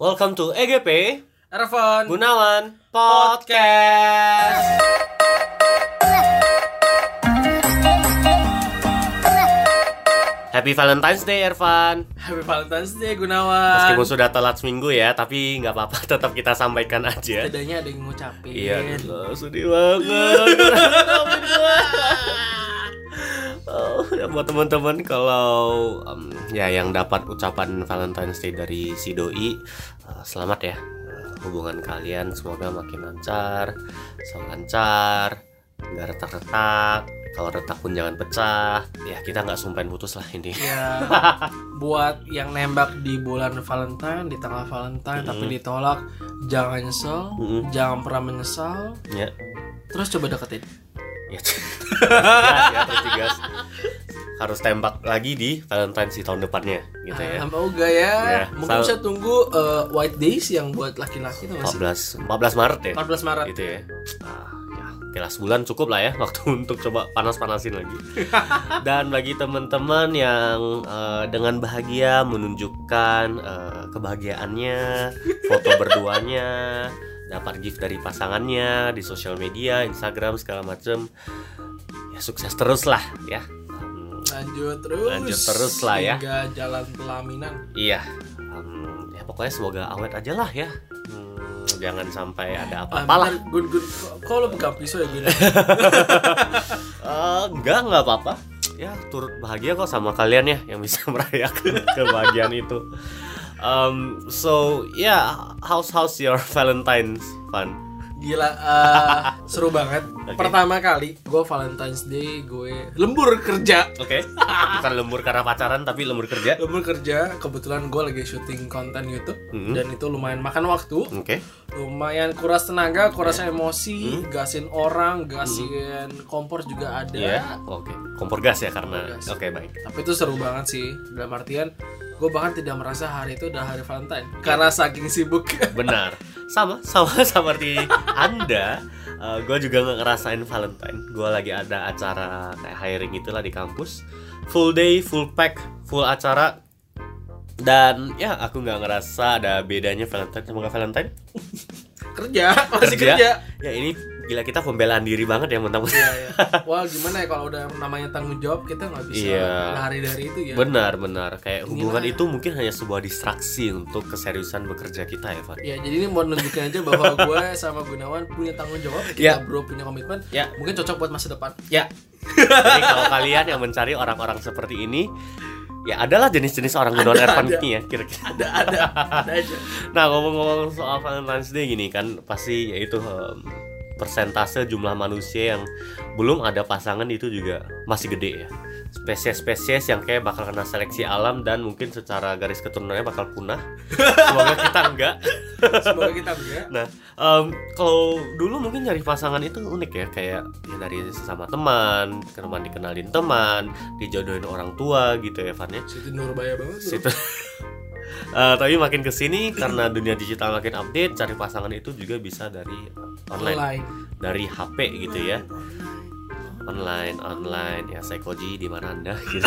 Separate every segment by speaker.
Speaker 1: Welcome to EGP
Speaker 2: Ervan
Speaker 1: Gunawan Podcast. Happy Valentine's Day, Ervan.
Speaker 2: Happy Valentine's Day Gunawan
Speaker 1: Meskipun sudah telat seminggu ya, tapi nggak apa-apa, tetap kita sampaikan aja.
Speaker 2: Setidaknya ada yang ngucapin
Speaker 1: Iya, Allah, sedih banget. Oh, ya buat teman-teman kalau em, ya yang dapat ucapan Valentine's Day dari si doi, eh, selamat ya. Eh, Hubungan kalian semoga makin lancar, selalu lancar, nggak retak-retak. Kalau retak pun jangan pecah. Ya kita nggak sumpahin putus lah ini.
Speaker 2: Ya Buat yang nembak di bulan Valentine Di tanggal Valentine Tapi ditolak Jangan nyesel
Speaker 1: Mm-mm.
Speaker 2: Jangan pernah menyesal
Speaker 1: Ya,
Speaker 2: Terus coba deketin
Speaker 1: ya, ya terus digas. Harus tembak lagi di Valentine's di tahun depannya, gitu ya.
Speaker 2: Ah, Semoga ya.
Speaker 1: Ya,
Speaker 2: Mungkin
Speaker 1: sal-
Speaker 2: bisa tunggu eh, White Days Yang buat laki-laki tuh masih
Speaker 1: 14 14 Maret ya?
Speaker 2: 14 Maret.
Speaker 1: Gitu ya. Ah, ya. Sebulan cukup lah ya waktu untuk coba panas-panasin lagi. Dan bagi teman-teman yang eh, dengan bahagia menunjukkan eh, kebahagiaannya foto berduanya dapat gift dari pasangannya di sosial media Instagram segala macem. Ya sukses terus lah ya.
Speaker 2: Lanjut terus.
Speaker 1: Lanjut terus lah ya.
Speaker 2: Hingga jalan pelaminan.
Speaker 1: Iya. Hmm, ya pokoknya semoga awet aja lah ya. Hmm, jangan sampai ada apa-apa lah.
Speaker 2: Ah, Good good. Kok- lo pegang pisau ya gini
Speaker 1: Eh, enggak, enggak apa-apa. Ya, turut bahagia kok sama kalian ya yang bisa merayakan kebahagiaan itu. Um, so, yeah, how's how's your Valentine's fun?
Speaker 2: Gila, eh, seru banget.
Speaker 1: Oke.
Speaker 2: Pertama kali gue Valentine's Day gue lembur kerja.
Speaker 1: Oke, bukan lembur karena pacaran tapi lembur kerja.
Speaker 2: Lembur kerja, kebetulan gue lagi syuting konten YouTube
Speaker 1: Mhm.
Speaker 2: dan itu lumayan makan waktu,
Speaker 1: Oke,
Speaker 2: lumayan kuras tenaga, kuras emosi, gasin orang, gasin kompor juga ada.
Speaker 1: iya, oke. Kompor gas ya karena. Oke, baik.
Speaker 2: Tapi itu seru banget sih. Dalam artian, gue bahkan tidak merasa hari itu adalah hari Valentine karena saking sibuk.
Speaker 1: Benar. Sama, sama seperti Anda. gue juga nggak ngerasain Valentine. Gue lagi ada acara kayak hiring itulah di kampus. Full day, full pack, full acara. Dan ya aku nggak ngerasa ada bedanya Valentine sama Valentine.
Speaker 2: kerja, masih kerja.
Speaker 1: Ya ini gila kita pembelaan diri banget ya mentang
Speaker 2: Iya, iya. Wah, gimana ya kalau udah namanya tanggung jawab kita nggak bisa
Speaker 1: Iya.
Speaker 2: lari dari itu ya.
Speaker 1: Benar, benar. Kayak hubungan
Speaker 2: Inilah.
Speaker 1: itu mungkin hanya sebuah distraksi untuk keseriusan bekerja kita ya, Van.
Speaker 2: Ya, jadi ini mau nunjukin aja bahwa gue sama Gunawan punya tanggung jawab, kita
Speaker 1: Ya.
Speaker 2: bro punya komitmen.
Speaker 1: Ya.
Speaker 2: Mungkin cocok buat masa depan.
Speaker 1: Ya. Jadi kalau kalian yang mencari orang-orang seperti ini, ya adalah jenis-jenis orang gunawan Ervan ini ya kira-kira.
Speaker 2: Ada, ada, ada aja.
Speaker 1: Nah ngomong-ngomong soal Valentine's Day gini kan pasti yaitu em, persentase jumlah manusia yang belum ada pasangan itu juga masih gede ya. Spesies-spesies yang kayak bakal kena seleksi alam dan mungkin secara garis keturunannya bakal punah. Semoga kita enggak.
Speaker 2: Semoga kita enggak.
Speaker 1: Nah, em, kalau dulu mungkin nyari pasangan itu unik ya, kayak ya dari sesama teman, teman dikenalin teman, dijodohin orang tua gitu ya, Van ya.
Speaker 2: Siti Nurbaya banget.
Speaker 1: Situ. Eh, tapi makin ke sini karena dunia digital makin update, cari pasangan itu juga bisa dari eh, online,
Speaker 2: Online.
Speaker 1: dari HP gitu ya, online, online ya Psychoji di mana anda gitu.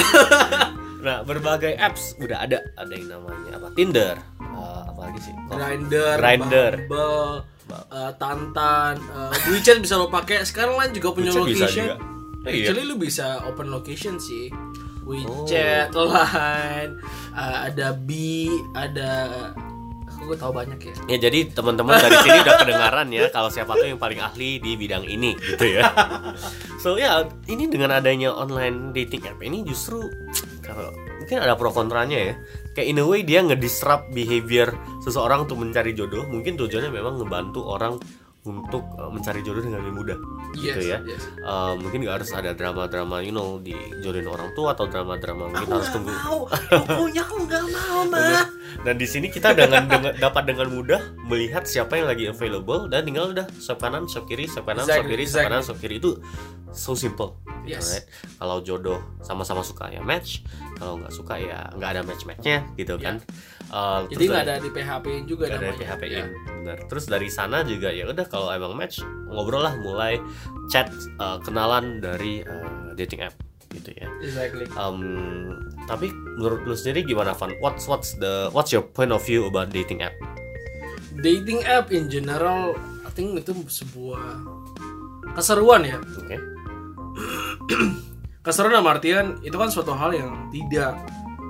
Speaker 1: nah berbagai apps udah ada, ada yang namanya apa Tinder, eh, apa lagi sih?
Speaker 2: Grinder,
Speaker 1: Grindr.
Speaker 2: Bumble, eh, Tantan, eh, WeChat bisa lo pakai. Sekarang lain juga punya
Speaker 1: WeChat bisa
Speaker 2: location.
Speaker 1: juga. Iya.
Speaker 2: Actually lu bisa open location sih. WeChat, Line, eh, ada B, ada aku gue tahu banyak ya.
Speaker 1: Ya jadi teman-teman dari sini udah kedengaran ya kalau siapa tuh yang paling ahli di bidang ini gitu ya. So ya ini dengan adanya online dating app ini justru kalau mungkin ada pro kontranya ya. Kayak in a way dia ngedisrupt behavior seseorang untuk mencari jodoh. Mungkin tujuannya memang ngebantu orang untuk uh, mencari jodoh dengan lebih mudah
Speaker 2: Yes,
Speaker 1: gitu ya.
Speaker 2: yes.
Speaker 1: Uh, mungkin nggak harus ada drama-drama you know dijodohin orang tua atau drama-drama mungkin harus tunggu
Speaker 2: Mau, pokoknya aku nggak mau, mah.
Speaker 1: dan di sini kita dengan, dengan dapat dengan mudah melihat siapa yang lagi available dan tinggal udah swipe kanan, swipe kiri, swipe kanan, swipe
Speaker 2: Exactly,
Speaker 1: kiri, swipe kanan, swipe kiri itu so simple. gitu,
Speaker 2: Yes.
Speaker 1: right? Kalau jodoh sama-sama suka ya match, kalau nggak suka ya nggak ada match-matchnya gitu kan. Uh,
Speaker 2: Jadi nggak ada di PHP juga
Speaker 1: nggak ada
Speaker 2: namanya.
Speaker 1: PHP
Speaker 2: Ya.
Speaker 1: in benar. Terus dari sana juga ya udah kalau emang match ngobrol lah mulai chat uh, kenalan dari uh, dating app gitu ya.
Speaker 2: Exactly.
Speaker 1: Um, tapi menurut lu sendiri gimana Van? What's what's the what's your point of view about dating app?
Speaker 2: dating app in general I think itu sebuah keseruan ya
Speaker 1: Oke.
Speaker 2: keseruan dalam artian itu kan suatu hal yang tidak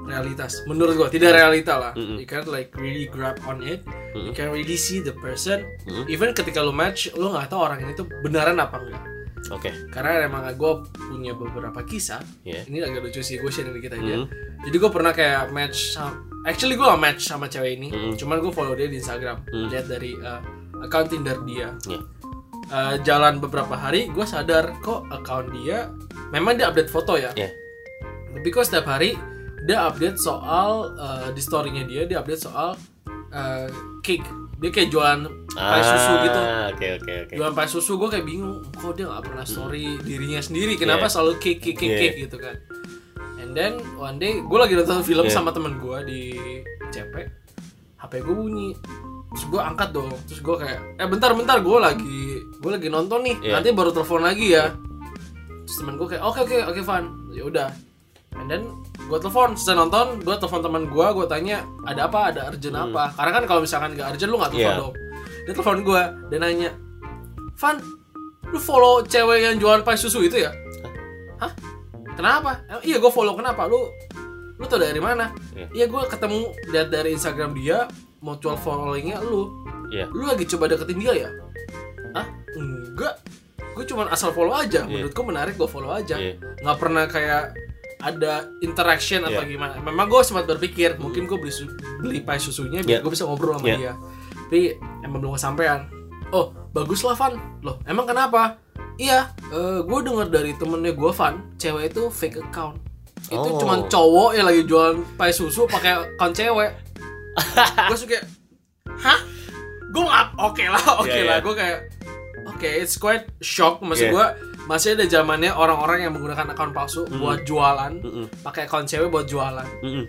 Speaker 2: realitas menurut gua tidak realita lah
Speaker 1: Mm-mm.
Speaker 2: you can like really grab on it you
Speaker 1: Mm-mm.
Speaker 2: can really see the person
Speaker 1: Mm-mm.
Speaker 2: even ketika lu match lu nggak tahu orang ini tuh beneran apa enggak
Speaker 1: Oke.
Speaker 2: karena emang gue punya beberapa kisah
Speaker 1: Ya.
Speaker 2: ini agak lucu sih gue sharing dikit aja
Speaker 1: Mm.
Speaker 2: jadi gue pernah kayak match sama, actually gue gak match sama cewek ini
Speaker 1: Mm.
Speaker 2: cuman gue follow dia di Instagram
Speaker 1: Mm.
Speaker 2: lihat dari uh, account Tinder dia
Speaker 1: Ya.
Speaker 2: Uh, jalan beberapa hari gue sadar kok account dia memang dia update foto ya
Speaker 1: Ya.
Speaker 2: tapi kok setiap hari dia update soal uh, di storynya dia dia update soal uh, cake. Dia kayak jualan pie susu gitu.
Speaker 1: Ah, Oke oke oke.
Speaker 2: jualan pie susu gue kayak bingung kok dia nggak pernah story dirinya sendiri? Kenapa
Speaker 1: Yeah.
Speaker 2: selalu cake cake cake,
Speaker 1: Yeah.
Speaker 2: cake gitu kan? And then one day gue lagi nonton film
Speaker 1: Yeah.
Speaker 2: sama temen gue di CP HP gue bunyi. Terus gue angkat dong. Terus gue kayak eh bentar bentar gue lagi gue lagi nonton nih.
Speaker 1: Yeah.
Speaker 2: nanti baru telepon lagi ya. Terus temen gue kayak oke oke oke Van ya udah and then gue telepon selesai nonton gue telepon teman gue gue tanya ada apa ada urgent apa karena kan kalau misalkan gak urgent lu nggak telepon
Speaker 1: Hmm. Yeah.
Speaker 2: dong dia telepon gue dia nanya Van lu follow cewek yang jualan pie susu itu ya hah kenapa "Eh, iya gue follow kenapa lu lu tau dari mana
Speaker 1: Iya.
Speaker 2: iya gue ketemu lihat dari Instagram dia mutual followingnya lu
Speaker 1: Iya.
Speaker 2: lu lagi coba deketin dia ya Hah? enggak gue cuman asal follow aja
Speaker 1: Iya.
Speaker 2: menurutku menarik gue follow aja
Speaker 1: Iya.
Speaker 2: nggak pernah kayak ada interaction atau
Speaker 1: Iya.
Speaker 2: gimana memang gue sempat berpikir mungkin gue beli beli pie susunya biar
Speaker 1: Iya.
Speaker 2: gue bisa ngobrol sama
Speaker 1: Iya.
Speaker 2: dia tapi emang belum kesampaian oh bagus lah Van loh emang kenapa iya gue dengar dari temennya gue Van cewek itu fake account itu
Speaker 1: Oh.
Speaker 2: cuman cowok yang lagi jualan pie susu pakai account cewek gue suka hah gue nggak oke lah oke
Speaker 1: Iya,
Speaker 2: lah
Speaker 1: iya.
Speaker 2: gue kayak oke it's quite shock maksud
Speaker 1: Iya.
Speaker 2: gue masih ada zamannya orang-orang yang menggunakan akun palsu buat jualan
Speaker 1: Mm-mm.
Speaker 2: pakai akun cewek buat jualan
Speaker 1: Mm-mm.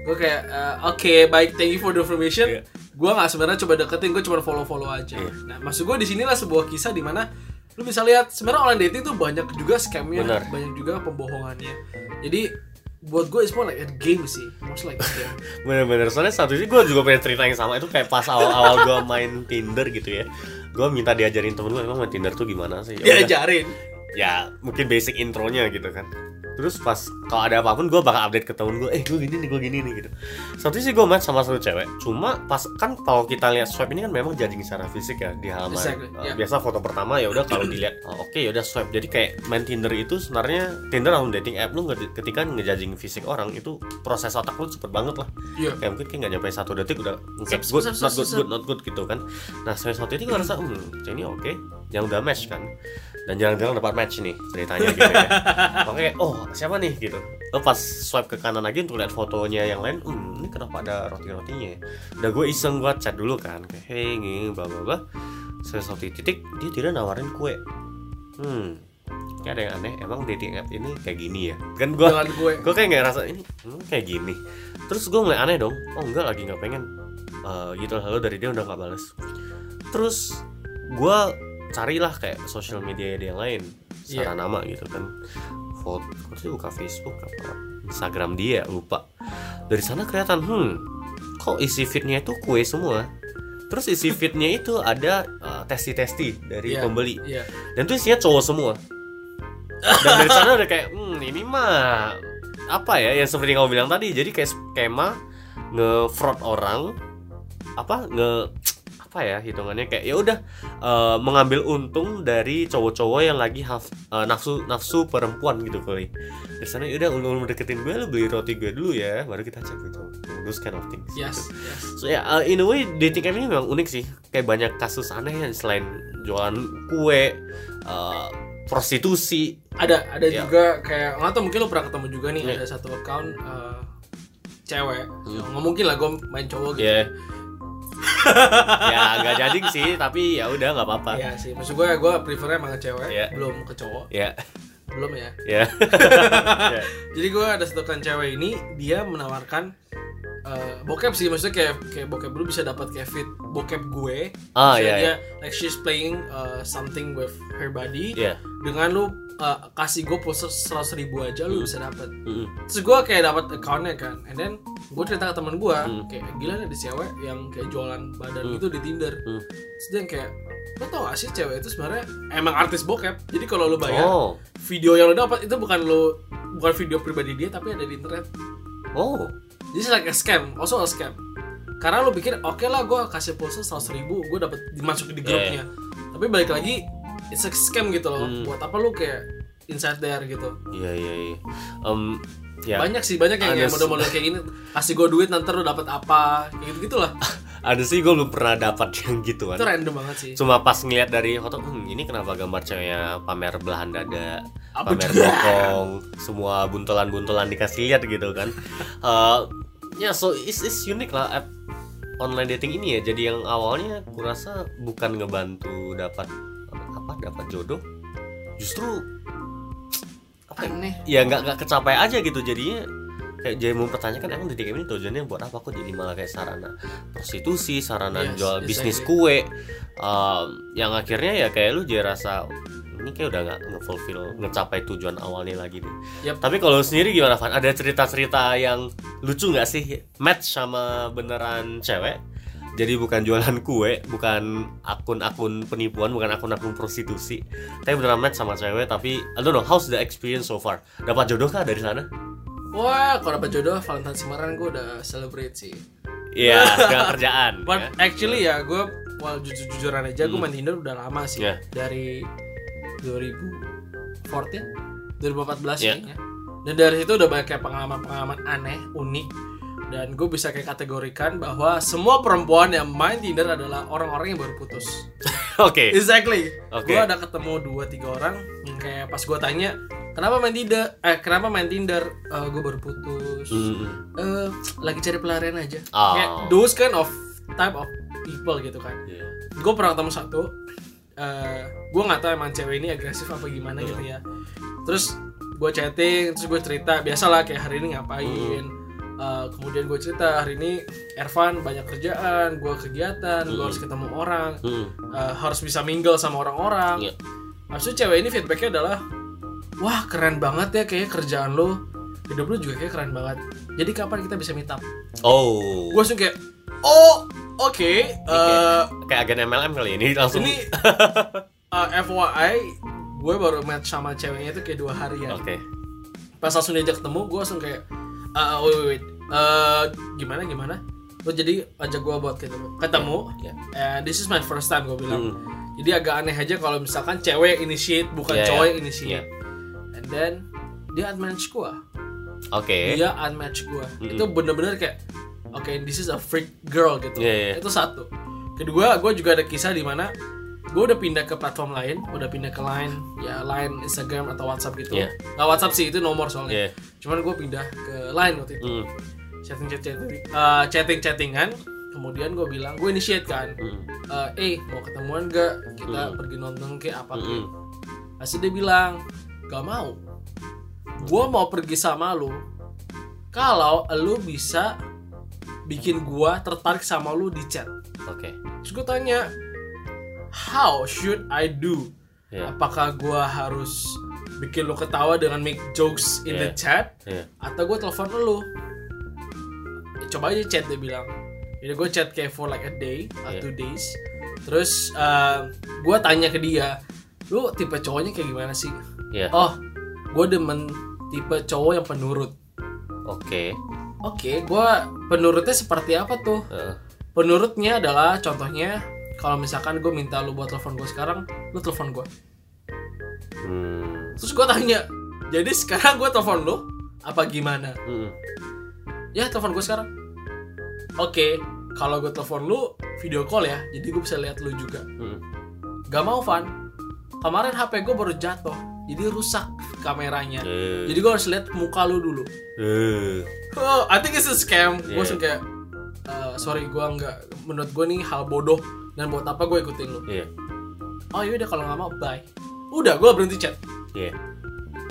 Speaker 2: gue kayak eh, oke baik thank you for the information
Speaker 1: Iya.
Speaker 2: gue nggak sebenarnya coba deketin gue cuma follow follow aja
Speaker 1: Iya.
Speaker 2: nah maksud gue di sinilah sebuah kisah di mana lu bisa lihat sebenarnya online dating tuh banyak juga scamnya
Speaker 1: Benar.
Speaker 2: banyak juga pembohongannya jadi buat gue it's more like a game sih most like a game
Speaker 1: Bener-bener soalnya satu sih gue juga pengen cerita yang sama itu kayak pas awal-awal gue main Tinder gitu ya gue minta diajarin temen gue emang main Tinder tuh gimana sih ya, udah.
Speaker 2: diajarin
Speaker 1: ya mungkin basic intronya gitu kan. Terus pas kalau ada apa pun gue bakal update ke temen gue eh gue gini nih gue gini nih gitu. Satu sih gue match sama satu cewek cuma pas kan kalau kita lihat swipe ini kan memang judging secara fisik ya di halaman.
Speaker 2: Exactly,
Speaker 1: Uh,
Speaker 2: yeah.
Speaker 1: biasa foto pertama ya udah kalau dilihat oh, oke ya udah swipe. Jadi kayak main Tinder itu sebenarnya Tinder atau dating app lu ketika ngejudging fisik orang itu proses otak lu cepet banget lah.
Speaker 2: Iya
Speaker 1: kayak mungkin kayak nggak nyampe satu detik udah
Speaker 2: Sep,
Speaker 1: good, not good, good, not good gitu kan. Nah saya satu ini gue rasa, hmm, ini oke, yang udah match kan, dan jarang-jarang dapat match nih ceritanya gitu ya. Oke, oh siapa nih gitu. Oh pas swipe ke kanan lagi untuk lihat fotonya yang lain, hmm, ini kenapa ada roti-rotinya? ya? Udah gue iseng gue chat dulu kan, kayak hey ini bla bla bla. Saya titik dia tidak nawarin kue. Hmm, kayak ada yang aneh. Emang dating app ini kayak gini ya? Kan gue
Speaker 2: gue
Speaker 1: gue kayak nggak rasa ini hmm, kayak gini terus gue mulai aneh dong oh enggak lagi nggak pengen Eh, gitu lalu dari dia udah nggak bales terus gue carilah kayak sosial media dia yang lain. Secara nama gitu kan. Foto sih buka Facebook apa? Instagram dia lupa. Dari sana kelihatan hmm kok isi feednya itu kue semua? Terus isi feednya itu ada eh, testi-testi dari
Speaker 2: Iya,
Speaker 1: pembeli.
Speaker 2: iya.
Speaker 1: Dan tuh isinya cowok semua. Dan dari sana udah kayak hmm ini mah apa ya yang seperti kamu bilang tadi. Jadi kayak skema nge-fraud orang apa nge apa ya hitungannya kayak ya udah eh, mengambil untung dari cowok-cowok yang lagi haf- eh, nafsu nafsu perempuan gitu kali dari sana ya udah lu deketin gue lu beli roti gue dulu ya baru kita chat gitu those kind of things
Speaker 2: yes
Speaker 1: gitu.
Speaker 2: yes
Speaker 1: So ya uh, in a way dating app ini memang unik sih. Kayak banyak kasus aneh yang selain jualan kue, uh, prostitusi.
Speaker 2: ada ada
Speaker 1: Iya.
Speaker 2: juga kayak nggak tahu mungkin lo pernah ketemu juga nih
Speaker 1: Iya.
Speaker 2: ada satu account eh, cewek
Speaker 1: Hmm.
Speaker 2: nggak mungkin lah gue main cowok gitu
Speaker 1: Ya. Ya nggak judging sih, tapi ya udah nggak apa-apa.
Speaker 2: Iya sih, maksud gue gue prefernya emang ke cewek,
Speaker 1: Iya.
Speaker 2: belum ke cowok,
Speaker 1: Ya,
Speaker 2: belum ya.
Speaker 1: ya. Ya.
Speaker 2: Jadi gue ada satu kan cewek ini dia menawarkan eh, bokep sih, maksudnya kayak kayak bokep lu bisa dapat kayak fit bokep gue.
Speaker 1: Ah
Speaker 2: Maksudnya
Speaker 1: ya,
Speaker 2: dia
Speaker 1: ya.
Speaker 2: like she's playing uh, something with her body
Speaker 1: Ya.
Speaker 2: dengan lu uh, kasih gue pulsa seratus ribu aja lu bisa dapet.
Speaker 1: Mm-mm.
Speaker 2: terus gue kayak dapat accountnya kan and then gue cerita ke temen gue
Speaker 1: Hmm.
Speaker 2: kayak gila nih ada cewek yang kayak jualan badan
Speaker 1: Hmm.
Speaker 2: gitu di tinder.
Speaker 1: Hmm.
Speaker 2: terus dia kayak lo tau gak sih cewek itu sebenarnya emang artis bokep? Jadi kalau lo bayar
Speaker 1: Oh,
Speaker 2: video yang lo dapat itu bukan lo bukan video pribadi dia tapi ada di internet.
Speaker 1: Oh,
Speaker 2: jadi like a scam also a scam. Karena lo pikir oke lah gue kasih pulsa seratus ribu gue dapat dimasukin di grupnya. Tapi balik lagi it's a scam gitu loh
Speaker 1: Hmm.
Speaker 2: buat apa lo kayak inside there gitu
Speaker 1: iya iya iya. Em, ya.
Speaker 2: banyak sih banyak yang model-model kayak gini kasih gue duit nanti lo dapat apa kayak gitu gitulah
Speaker 1: Ada sih gue belum pernah dapat yang gitu
Speaker 2: itu
Speaker 1: kan.
Speaker 2: random banget sih
Speaker 1: Cuma pas ngeliat dari foto, hmm, ini kenapa gambar ceweknya pamer belahan dada,
Speaker 2: Apa
Speaker 1: pamer bokong, semua buntelan-buntelan dikasih lihat gitu kan. Eh, ya so it's, it's unique lah app online dating ini ya. Jadi yang awalnya kurasa bukan ngebantu dapat apa dapat jodoh, justru apa ya,
Speaker 2: aneh.
Speaker 1: Ya nggak nggak kecapai aja gitu jadinya. Kayak jadi mempertanyakan emang app ini tujuannya buat apa? Kok jadi malah kayak sarana prostitusi sarana
Speaker 2: Yes,
Speaker 1: jual
Speaker 2: exactly.
Speaker 1: bisnis kue. Um, yang akhirnya ya kayak lu jadi rasa ini kayak udah nggak ngefulfill ngecapai tujuan awalnya lagi nih.
Speaker 2: Yap.
Speaker 1: tapi kalau lu sendiri gimana Van? Ada cerita-cerita yang lucu nggak sih? Match sama beneran cewek jadi bukan jualan kue, bukan akun-akun penipuan, bukan akun-akun prostitusi. Tapi beneran match sama cewek, tapi I don't know, how's the experience so far? Dapat jodoh kah dari sana?
Speaker 2: wah kalau dapat jodoh Valentine kemarin gue udah celebrate sih
Speaker 1: Iya, dengan kerjaan.
Speaker 2: but
Speaker 1: ya.
Speaker 2: actually ya gue well jujur jujuran aja gue main Tinder udah lama sih
Speaker 1: Yeah.
Speaker 2: dari 2014 2014
Speaker 1: Yeah.
Speaker 2: kayaknya dan dari situ udah banyak kayak pengalaman-pengalaman aneh unik dan gue bisa kayak kategorikan bahwa semua perempuan yang main Tinder adalah orang-orang yang baru putus.
Speaker 1: Oke.
Speaker 2: exactly.
Speaker 1: Oke.
Speaker 2: gue ada ketemu dua tiga orang. Yang kayak pas gue tanya kenapa main Tinder? Eh kenapa main Tinder? Gue baru putus.
Speaker 1: Mm-mm.
Speaker 2: eh lagi cari pelarian aja.
Speaker 1: Oh.
Speaker 2: kayak those kind of type of people gitu kan.
Speaker 1: Iya.
Speaker 2: gue pernah ketemu satu. Eh gue nggak tahu emang cewek ini agresif apa gimana gitu ya. Terus gue chatting terus gue cerita biasalah kayak hari ini ngapain Eh, kemudian gue cerita hari ini Ervan banyak kerjaan gue kegiatan gue harus ketemu orang
Speaker 1: Mm-mm.
Speaker 2: eh, harus bisa mingle sama orang-orang
Speaker 1: Iya.
Speaker 2: maksudnya cewek ini feedbacknya adalah wah keren banget ya kayak kerjaan lo hidup lo juga kayak keren banget jadi kapan kita bisa meet up
Speaker 1: Oh.
Speaker 2: gue langsung kayak oh oke eh,
Speaker 1: kayak agen MLM kali ini langsung.
Speaker 2: ini uh, FYI gue baru match sama ceweknya itu kayak dua hari ya
Speaker 1: Oke.
Speaker 2: pas langsung diajak ketemu gue langsung kayak uh, wait wait, wait. Uh, gimana gimana lo jadi ajak gue buat ketemu ketemu
Speaker 1: Ya.
Speaker 2: and this is my first time gue bilang
Speaker 1: Mm.
Speaker 2: jadi agak aneh aja kalau misalkan cewek initiate bukan
Speaker 1: Iya,
Speaker 2: cowok
Speaker 1: iya.
Speaker 2: yang initiate and then dia unmatch gue
Speaker 1: Oke.
Speaker 2: dia unmatch gue
Speaker 1: Mm-mm.
Speaker 2: itu bener-bener kayak oke this is a freak girl gitu
Speaker 1: Iya, iya.
Speaker 2: itu satu kedua gue juga ada kisah di mana gue udah pindah ke platform lain udah pindah ke line ya line Instagram atau WhatsApp gitu
Speaker 1: Iya.
Speaker 2: nggak WhatsApp sih itu nomor soalnya
Speaker 1: Iya.
Speaker 2: cuman gue pindah ke line waktu itu
Speaker 1: Mm.
Speaker 2: chatting chatting chatting chattingan kemudian gue bilang gue initiate kan
Speaker 1: Mm.
Speaker 2: Eh, eh mau ketemuan gak kita
Speaker 1: Mm.
Speaker 2: pergi nonton kayak apa kayak
Speaker 1: Mm-mm.
Speaker 2: pasti dia bilang gak mau gue mau pergi sama lu kalau lu bisa bikin gue tertarik sama lu di chat
Speaker 1: Oke.
Speaker 2: terus gue tanya how should I do
Speaker 1: Iya.
Speaker 2: apakah gue harus bikin lu ketawa dengan make jokes in the
Speaker 1: Iya.
Speaker 2: chat
Speaker 1: Iya.
Speaker 2: atau gue telepon lu Ya, coba aja chat dia bilang jadi gue chat kayak for like a day or
Speaker 1: Iya.
Speaker 2: two days terus gue tanya ke dia lu tipe cowoknya kayak gimana sih
Speaker 1: Iya.
Speaker 2: oh gue demen tipe cowok yang penurut
Speaker 1: Oke.
Speaker 2: oke gue penurutnya seperti apa tuh
Speaker 1: Heeh.
Speaker 2: penurutnya adalah contohnya kalau misalkan gue minta lu buat telepon gue sekarang lu telepon gue
Speaker 1: Hmm.
Speaker 2: terus gue tanya jadi sekarang gue telepon lu apa gimana
Speaker 1: Mm.
Speaker 2: ya telepon gue sekarang oke kalau gue telepon lu video call ya jadi gue bisa lihat lu juga
Speaker 1: Mm.
Speaker 2: gak mau Van kemarin HP gue baru jatuh jadi rusak kameranya
Speaker 1: Eh.
Speaker 2: jadi gue harus lihat muka lu dulu
Speaker 1: Eh.
Speaker 2: oh I think it's a scam gue
Speaker 1: Yeah.
Speaker 2: langsung kayak "Eh, sorry gue nggak menurut gue nih hal bodoh dan buat apa gue ikutin lu
Speaker 1: Iya.
Speaker 2: oh yaudah kalau nggak mau bye udah gue berhenti chat
Speaker 1: Iya.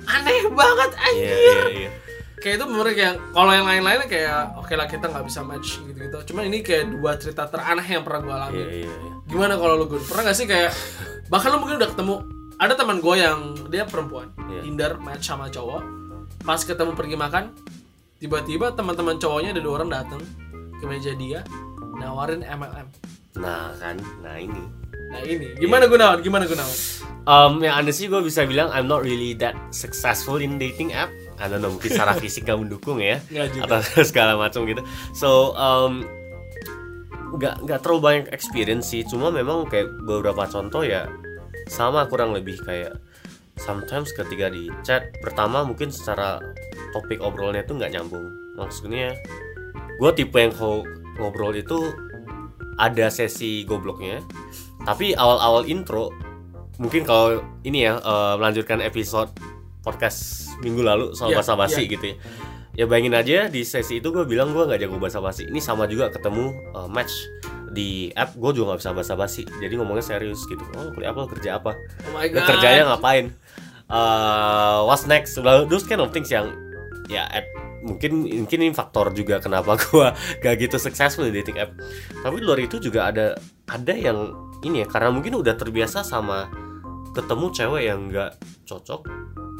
Speaker 2: aneh banget
Speaker 1: Iya,
Speaker 2: anjir
Speaker 1: iya, iya.
Speaker 2: kayak itu bener kayak kalau yang lain-lainnya kayak oke lah kita nggak bisa match gitu-gitu cuman ini kayak dua cerita teraneh yang pernah gue alami
Speaker 1: Iya, iya, iya.
Speaker 2: gimana kalau lu gue pernah gak sih kayak bahkan lu mungkin udah ketemu ada teman gue yang dia perempuan
Speaker 1: Iya.
Speaker 2: Tinder match sama cowok pas ketemu pergi makan tiba-tiba teman-teman cowoknya ada dua orang datang ke meja dia nawarin MLM
Speaker 1: nah kan nah ini
Speaker 2: nah ini gimana Gunawan gimana Gunawan
Speaker 1: Um, yang ada sih gue bisa bilang I'm not really that successful in dating app. I don't know mungkin secara fisik gak mendukung ya atau segala macam gitu. So um, nggak nggak terlalu banyak experience sih. Cuma memang kayak beberapa contoh ya sama kurang lebih kayak sometimes ketika di chat pertama mungkin secara topik obrolnya tuh nggak nyambung. Maksudnya gue tipe yang kalau ngobrol itu ada sesi gobloknya. Tapi awal-awal intro mungkin kalau ini ya eh, melanjutkan episode podcast minggu lalu soal
Speaker 2: Iya,
Speaker 1: bahasa basi
Speaker 2: iya.
Speaker 1: gitu ya. Ya bayangin aja di sesi itu gue bilang gue nggak jago bahasa basi. Ini sama juga ketemu eh, match di app gue juga nggak bisa bahasa basi. Jadi ngomongnya serius gitu. Oh kuliah apa kerja apa?
Speaker 2: Oh god.
Speaker 1: Kerjanya ngapain? Eh, what's next? Well, those kind of things yang ya app mungkin mungkin ini faktor juga kenapa gua gak gitu successful di dating app. Tapi di luar itu juga ada ada yang ini ya karena mungkin udah terbiasa sama ketemu cewek yang nggak cocok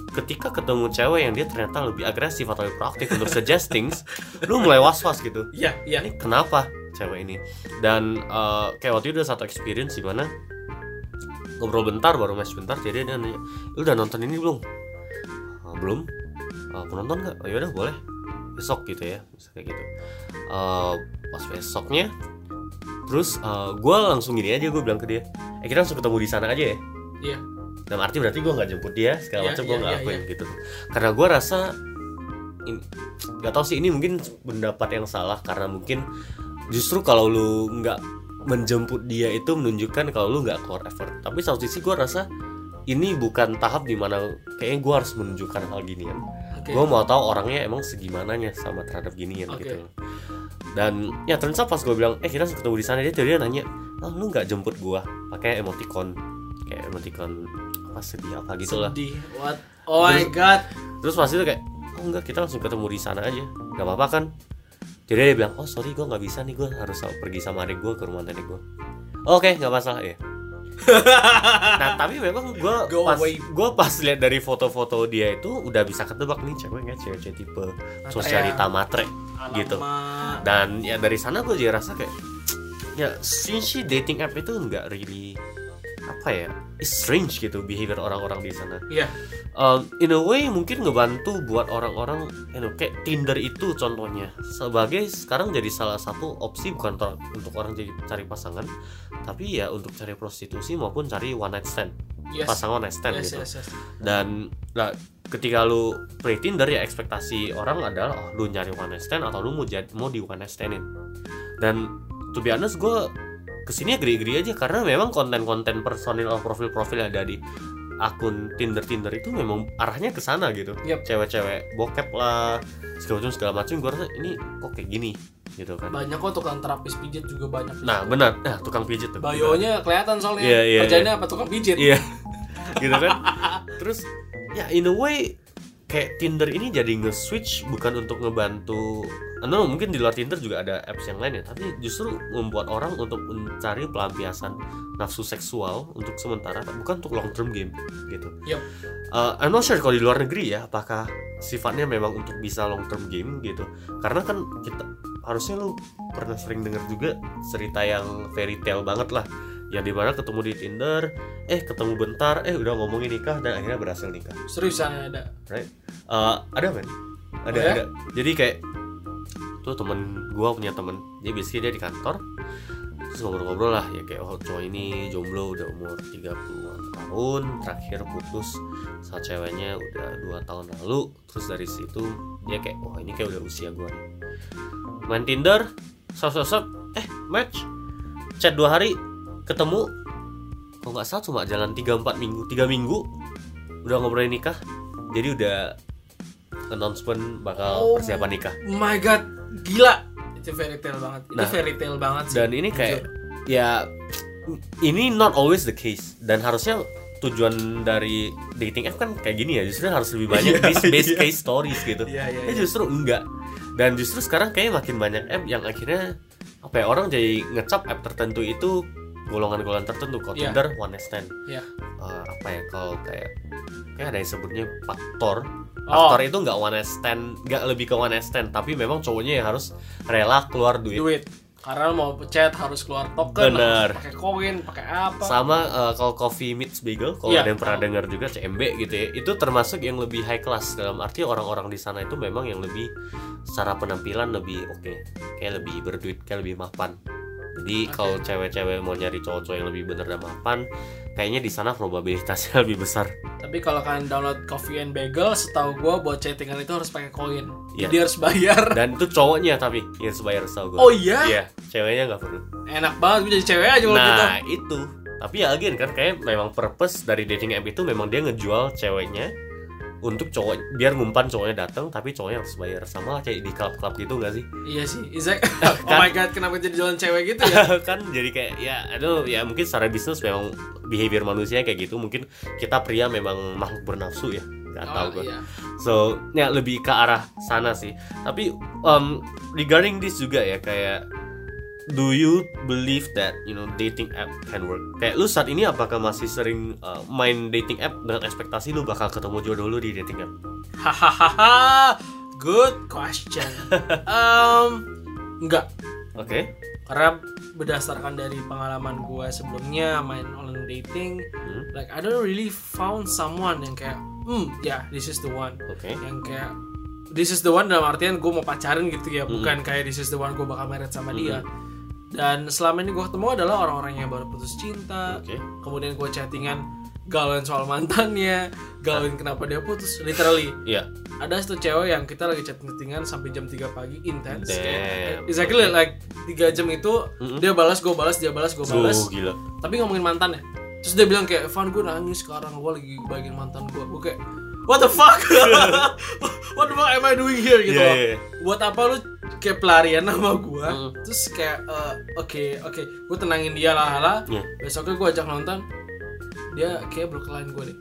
Speaker 1: ketika ketemu cewek yang dia ternyata lebih agresif atau lebih proaktif untuk suggest things lu mulai was was gitu.
Speaker 2: Iya iya.
Speaker 1: Ini kenapa cewek ini? Dan eh, kayak waktu itu ada satu experience di mana ngobrol bentar baru match bentar jadi dia nanya lu udah nonton ini belum? "Ah, belum "Ah, penonton nggak? Oh, yaudah boleh. Besok gitu ya Bisa kayak gitu. Eh, pas besoknya terus gue langsung gini aja gue bilang ke dia eh kita langsung ketemu di sana aja ya?
Speaker 2: Iya.
Speaker 1: Dalam arti berarti gue nggak jemput dia segala
Speaker 2: Iya,
Speaker 1: macam
Speaker 2: iya,
Speaker 1: gue nggak
Speaker 2: iya,
Speaker 1: lakuin gitu. Karena gue rasa nggak tahu sih ini mungkin pendapat yang salah karena mungkin justru kalau lu nggak menjemput dia itu menunjukkan kalau lu nggak keluar effort. Tapi satu sisi gue rasa ini bukan tahap di mana kayaknya gue harus menunjukkan hal ginian
Speaker 2: oke.
Speaker 1: Gue mau tahu orangnya emang segimananya sama terhadap ginian
Speaker 2: Oke.
Speaker 1: gitu. Dan ya ternyata pas gue bilang eh kita ketemu di sana dia dia nanya oh, lu nggak jemput gue pakai emoticon. Kayak emoticon apa sedih apa gitu lah
Speaker 2: sedih what? Oh my god.
Speaker 1: terus pas itu kayak oh enggak kita langsung ketemu di sana aja. Nggak apa-apa kan? Jadi dia bilang oh sorry gue nggak bisa nih gue harus pergi sama adik gue ke rumah nenek gue oke nggak masalah ya nah tapi memang gue pas gue pas lihat dari foto-foto dia itu udah bisa ketebak nih cewek nggak cewek tipe sosialita matre gitu
Speaker 2: Alamak.
Speaker 1: dan ya dari sana gue juga rasa kayak ya since dating app itu nggak really apa ya it's strange gitu behavior orang-orang di sana.
Speaker 2: Iya.
Speaker 1: Um, in a way mungkin ngebantu buat orang-orang you know, kayak Tinder itu contohnya. Sebagai sekarang jadi salah satu opsi bukan untuk orang jadi cari pasangan tapi ya untuk cari prostitusi maupun cari one night stand.
Speaker 2: Yes.
Speaker 1: Pasangan one night stand
Speaker 2: yes,
Speaker 1: gitu.
Speaker 2: yes, yes.
Speaker 1: dan lah ketika lu play Tinder ya ekspektasi orang adalah oh lu nyari one night stand atau lu mau jadi mau di one night standin. Dan to be honest gue ke sini geri-geri aja. Karena memang konten-konten personil atau profil-profil ada di akun Tinder Tinder itu memang arahnya ke sana gitu.
Speaker 2: Yep.
Speaker 1: cewek-cewek bokep lah segala macam segala macam. Gue rasa ini kok kayak gini gitu kan.
Speaker 2: Banyak kok tukang terapis pijit juga banyak.
Speaker 1: Nah benar. Nah tukang pijit tuh.
Speaker 2: Bayonya kelihatan soalnya.
Speaker 1: Iya, iya,
Speaker 2: kerjanya apa? Tukang pijit.
Speaker 1: Iya. gitu kan. Terus ya in a way kayak Tinder ini jadi nge-switch bukan untuk ngebantu no, mungkin di luar Tinder juga ada apps yang lain ya, tapi justru membuat orang untuk mencari pelampiasan nafsu seksual untuk sementara, bukan untuk long term game gitu.
Speaker 2: Yup.
Speaker 1: Uh, I'm not sure kalau di luar negeri ya, apakah sifatnya memang untuk bisa long term game gitu. Karena kan kita harusnya lu pernah sering dengar juga cerita yang fairy tale banget lah yang di mana ketemu di Tinder, eh ketemu bentar, eh udah ngomongin nikah dan akhirnya berhasil nikah.
Speaker 2: seriusan ada
Speaker 1: Eh, ada kan? Ada
Speaker 2: Oh ya?
Speaker 1: ada. Jadi kayak tuh temen gua punya temen, dia biasanya dia di kantor, terus ngobrol-ngobrol lah ya kayak oh cowok ini jomblo udah umur 30-an tahun, terakhir putus saat ceweknya udah dua tahun lalu, terus dari situ dia kayak oh ini kayak udah usia gua nih. Main Tinder, sop, eh match, chat dua hari, ketemu, kalau nggak salah cuma jalan 3-4 minggu, tiga minggu udah ngobrolin nikah, jadi udah announcement bakal
Speaker 2: Oh.
Speaker 1: persiapan nikah.
Speaker 2: oh my god gila itu fairy tale banget itu
Speaker 1: Nah,
Speaker 2: fairy tale banget sih
Speaker 1: Dan ini kayak
Speaker 2: Jujur.
Speaker 1: ya ini not always the case dan harusnya tujuan dari dating app kan kayak gini ya justru harus lebih banyak
Speaker 2: Iya,
Speaker 1: base, base
Speaker 2: iya.
Speaker 1: case stories gitu.
Speaker 2: iya iya
Speaker 1: Ya justru enggak. Dan justru sekarang kayaknya makin banyak app yang akhirnya apa ya orang jadi ngecap app tertentu itu golongan-golongan tertentu kalau
Speaker 2: Iya.
Speaker 1: Tinder one night stand
Speaker 2: Iya.
Speaker 1: Eh, apa ya kalau kayak kayak ada yang sebutnya faktor
Speaker 2: Oh.
Speaker 1: faktor itu nggak one night stand nggak lebih ke one night stand tapi memang cowoknya yang harus rela keluar duit
Speaker 2: duit karena mau chat harus keluar token
Speaker 1: Bener.
Speaker 2: harus pakai koin pakai apa
Speaker 1: sama eh, kalau coffee meets bagel kalau
Speaker 2: Iya.
Speaker 1: ada yang pernah dengar juga CMB gitu ya itu termasuk yang lebih high class dalam arti orang-orang di sana itu memang yang lebih secara penampilan lebih oke kayak lebih berduit kayak lebih mapan jadi kalau cewek-cewek mau nyari cowok-cowok yang lebih bener dan mapan kayaknya di sana probabilitasnya lebih besar.
Speaker 2: Tapi kalau kalian download coffee and bagel setahu gua buat chattingan itu harus pakai koin.
Speaker 1: Iya.
Speaker 2: jadi harus bayar.
Speaker 1: Dan itu cowoknya tapi yang sebayar setahu gue
Speaker 2: oh iya?
Speaker 1: Iya ceweknya nggak perlu.
Speaker 2: Enak banget gue jadi cewek aja kalau gitu
Speaker 1: nah itu. Tapi ya again kan kayak memang purpose dari dating app itu memang dia ngejual ceweknya untuk cowok biar ngumpan cowoknya datang tapi cowoknya harus bayar sama lah kayak di klub-klub gitu nggak sih?
Speaker 2: Iya sih Izak oh my god kenapa jadi jalan cewek gitu ya?
Speaker 1: Kan jadi kayak ya aduh ya mungkin secara bisnis memang behavior manusia kayak gitu mungkin kita pria memang makhluk bernafsu ya nggak tahu
Speaker 2: oh,
Speaker 1: gue
Speaker 2: iya.
Speaker 1: so ya lebih ke arah sana sih. Tapi um, regarding this juga ya kayak do you believe that you know dating app can work? Kayak lu saat ini apakah masih sering uh, main dating app dengan ekspektasi lu bakal ketemu jodoh lu di dating app?
Speaker 2: Hahaha good question. Um enggak.
Speaker 1: Oke.
Speaker 2: Karena berdasarkan dari pengalaman gue sebelumnya main online dating
Speaker 1: Hmm.
Speaker 2: like I don't really found someone yang kayak hmm ya this is the one.
Speaker 1: Oke.
Speaker 2: Yang kayak this is the one dalam artian gue mau pacaran gitu ya
Speaker 1: Hmm.
Speaker 2: bukan kayak this is the one gue bakal married sama dia dan selama ini gue ketemu adalah orang-orang yang baru putus cinta.
Speaker 1: Oke.
Speaker 2: Kemudian gue chattingan galauin soal mantannya galauin kenapa dia putus literally.
Speaker 1: Iya.
Speaker 2: Ada satu cewek yang kita lagi chatting-chattingan sampai jam 3 pagi intens exactly
Speaker 1: okay.
Speaker 2: like 3 jam itu
Speaker 1: Mm-mm.
Speaker 2: dia balas gue balas dia balas gue balas.
Speaker 1: oh gila.
Speaker 2: Tapi ngomongin mantannya terus dia bilang kayak Van gue nangis sekarang gue lagi bagiin mantan gue gue kayak what the fuck? What the fuck am I doing here? Gitu loh.
Speaker 1: iya, iya.
Speaker 2: buat apa lu kayak pelarian sama gue
Speaker 1: Mm.
Speaker 2: terus kayak eh, oke oke gue tenangin dia lah lah
Speaker 1: Iya.
Speaker 2: besoknya gue ajak nonton dia kayak berkelain gue deh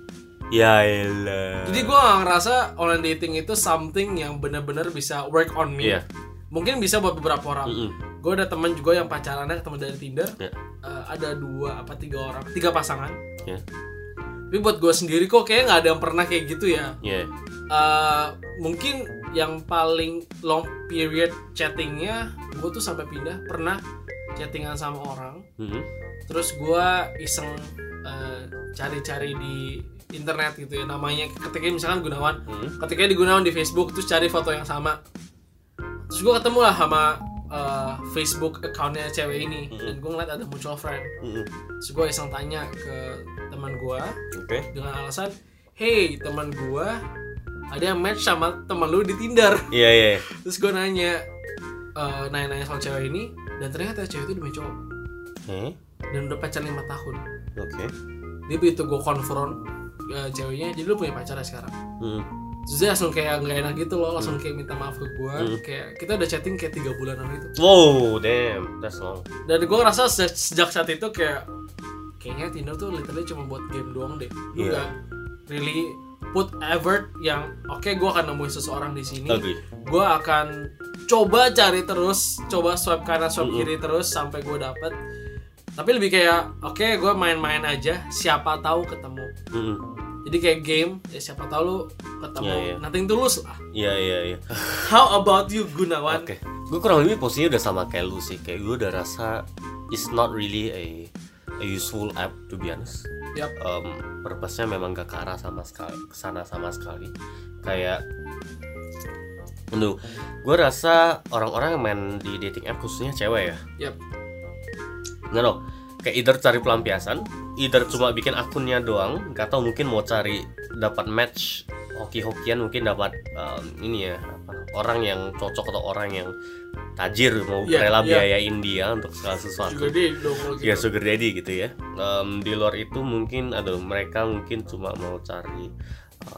Speaker 1: ya elah
Speaker 2: jadi gue ngerasa online dating itu something yang bener-bener bisa work on me
Speaker 1: Iya.
Speaker 2: mungkin bisa buat beberapa orang
Speaker 1: Mm-mm.
Speaker 2: gue ada teman juga yang pacarannya ketemu dari Tinder
Speaker 1: Iya.
Speaker 2: Eh, ada dua apa tiga orang tiga pasangan
Speaker 1: Iya.
Speaker 2: Tapi buat gue sendiri kok kayak nggak ada yang pernah kayak gitu ya
Speaker 1: Iya.
Speaker 2: Eh, mungkin yang paling long period chattingnya gue tuh sampai pindah pernah chattingan sama orang
Speaker 1: Mm-mm.
Speaker 2: terus gue iseng eh, cari-cari di internet gitu ya namanya ketika misalkan Gunawan
Speaker 1: Mm.
Speaker 2: ketika di Gunawan di Facebook terus cari foto yang sama terus gue ketemu lah sama eh, Facebook accountnya cewek ini.
Speaker 1: Mhm.
Speaker 2: dan gue ngeliat ada mutual friend.
Speaker 1: Mm-mm.
Speaker 2: terus gue iseng tanya ke teman gue
Speaker 1: oke.
Speaker 2: dengan alasan hey teman gue ada yang match sama teman lu di Tinder.
Speaker 1: Iya iya
Speaker 2: terus gue nanya eh, nanya-nanya soal cewek ini dan ternyata cewek itu punya cowok.
Speaker 1: Eh,
Speaker 2: dan udah pacaran lima tahun.
Speaker 1: Oke.
Speaker 2: Dia begitu gue konfront eh, ceweknya jadi lu punya pacar ya sekarang?
Speaker 1: Mm.
Speaker 2: Terus dia langsung kayak nggak enak gitu loh langsung kayak minta maaf ke gue
Speaker 1: Hmm.
Speaker 2: kayak kita udah chatting kayak tiga bulanan gitu
Speaker 1: wow damn that's long
Speaker 2: dan gue ngerasa sejak, sejak saat itu kayak kayaknya Tinder tuh literally cuma buat game doang deh lu
Speaker 1: Iya.
Speaker 2: nggak really put effort yang oke gue akan nemuin seseorang di sini
Speaker 1: Agree.
Speaker 2: gue akan coba cari terus coba swipe kanan swipe
Speaker 1: Mm-mm.
Speaker 2: kiri terus sampai gue dapet tapi lebih kayak oke gue main-main aja siapa tahu ketemu
Speaker 1: Mm-mm.
Speaker 2: Jadi kayak game ya siapa tahu lu ketemu
Speaker 1: Iya, iya.
Speaker 2: nothing tulus lah
Speaker 1: Iya iya iya.
Speaker 2: how about you Gunawan
Speaker 1: Oke. Gue kurang lebih posisinya udah sama kayak lu sih. Kayak gue udah rasa it's not really a a useful app to be honest.
Speaker 2: Yap.
Speaker 1: Um, purpose-nya memang gak ke arah sama sekali, ke sana sama sekali. Kayak Aduh, gue rasa orang-orang yang main di dating app khususnya cewek ya.
Speaker 2: Yap.
Speaker 1: Nggak tau, kayak either cari pelampiasan, either cuma bikin akunnya doang, gak tau mungkin mau cari dapat match hoki-hokian mungkin dapat um, ini ya apa, orang yang cocok atau orang yang tajir mau
Speaker 2: Iya,
Speaker 1: rela
Speaker 2: iya.
Speaker 1: biayain dia untuk segala sesuatu.
Speaker 2: dia dong kalau
Speaker 1: Ya
Speaker 2: gitu
Speaker 1: sugar daddy gitu ya. Em, di luar itu mungkin aduh mereka mungkin cuma mau cari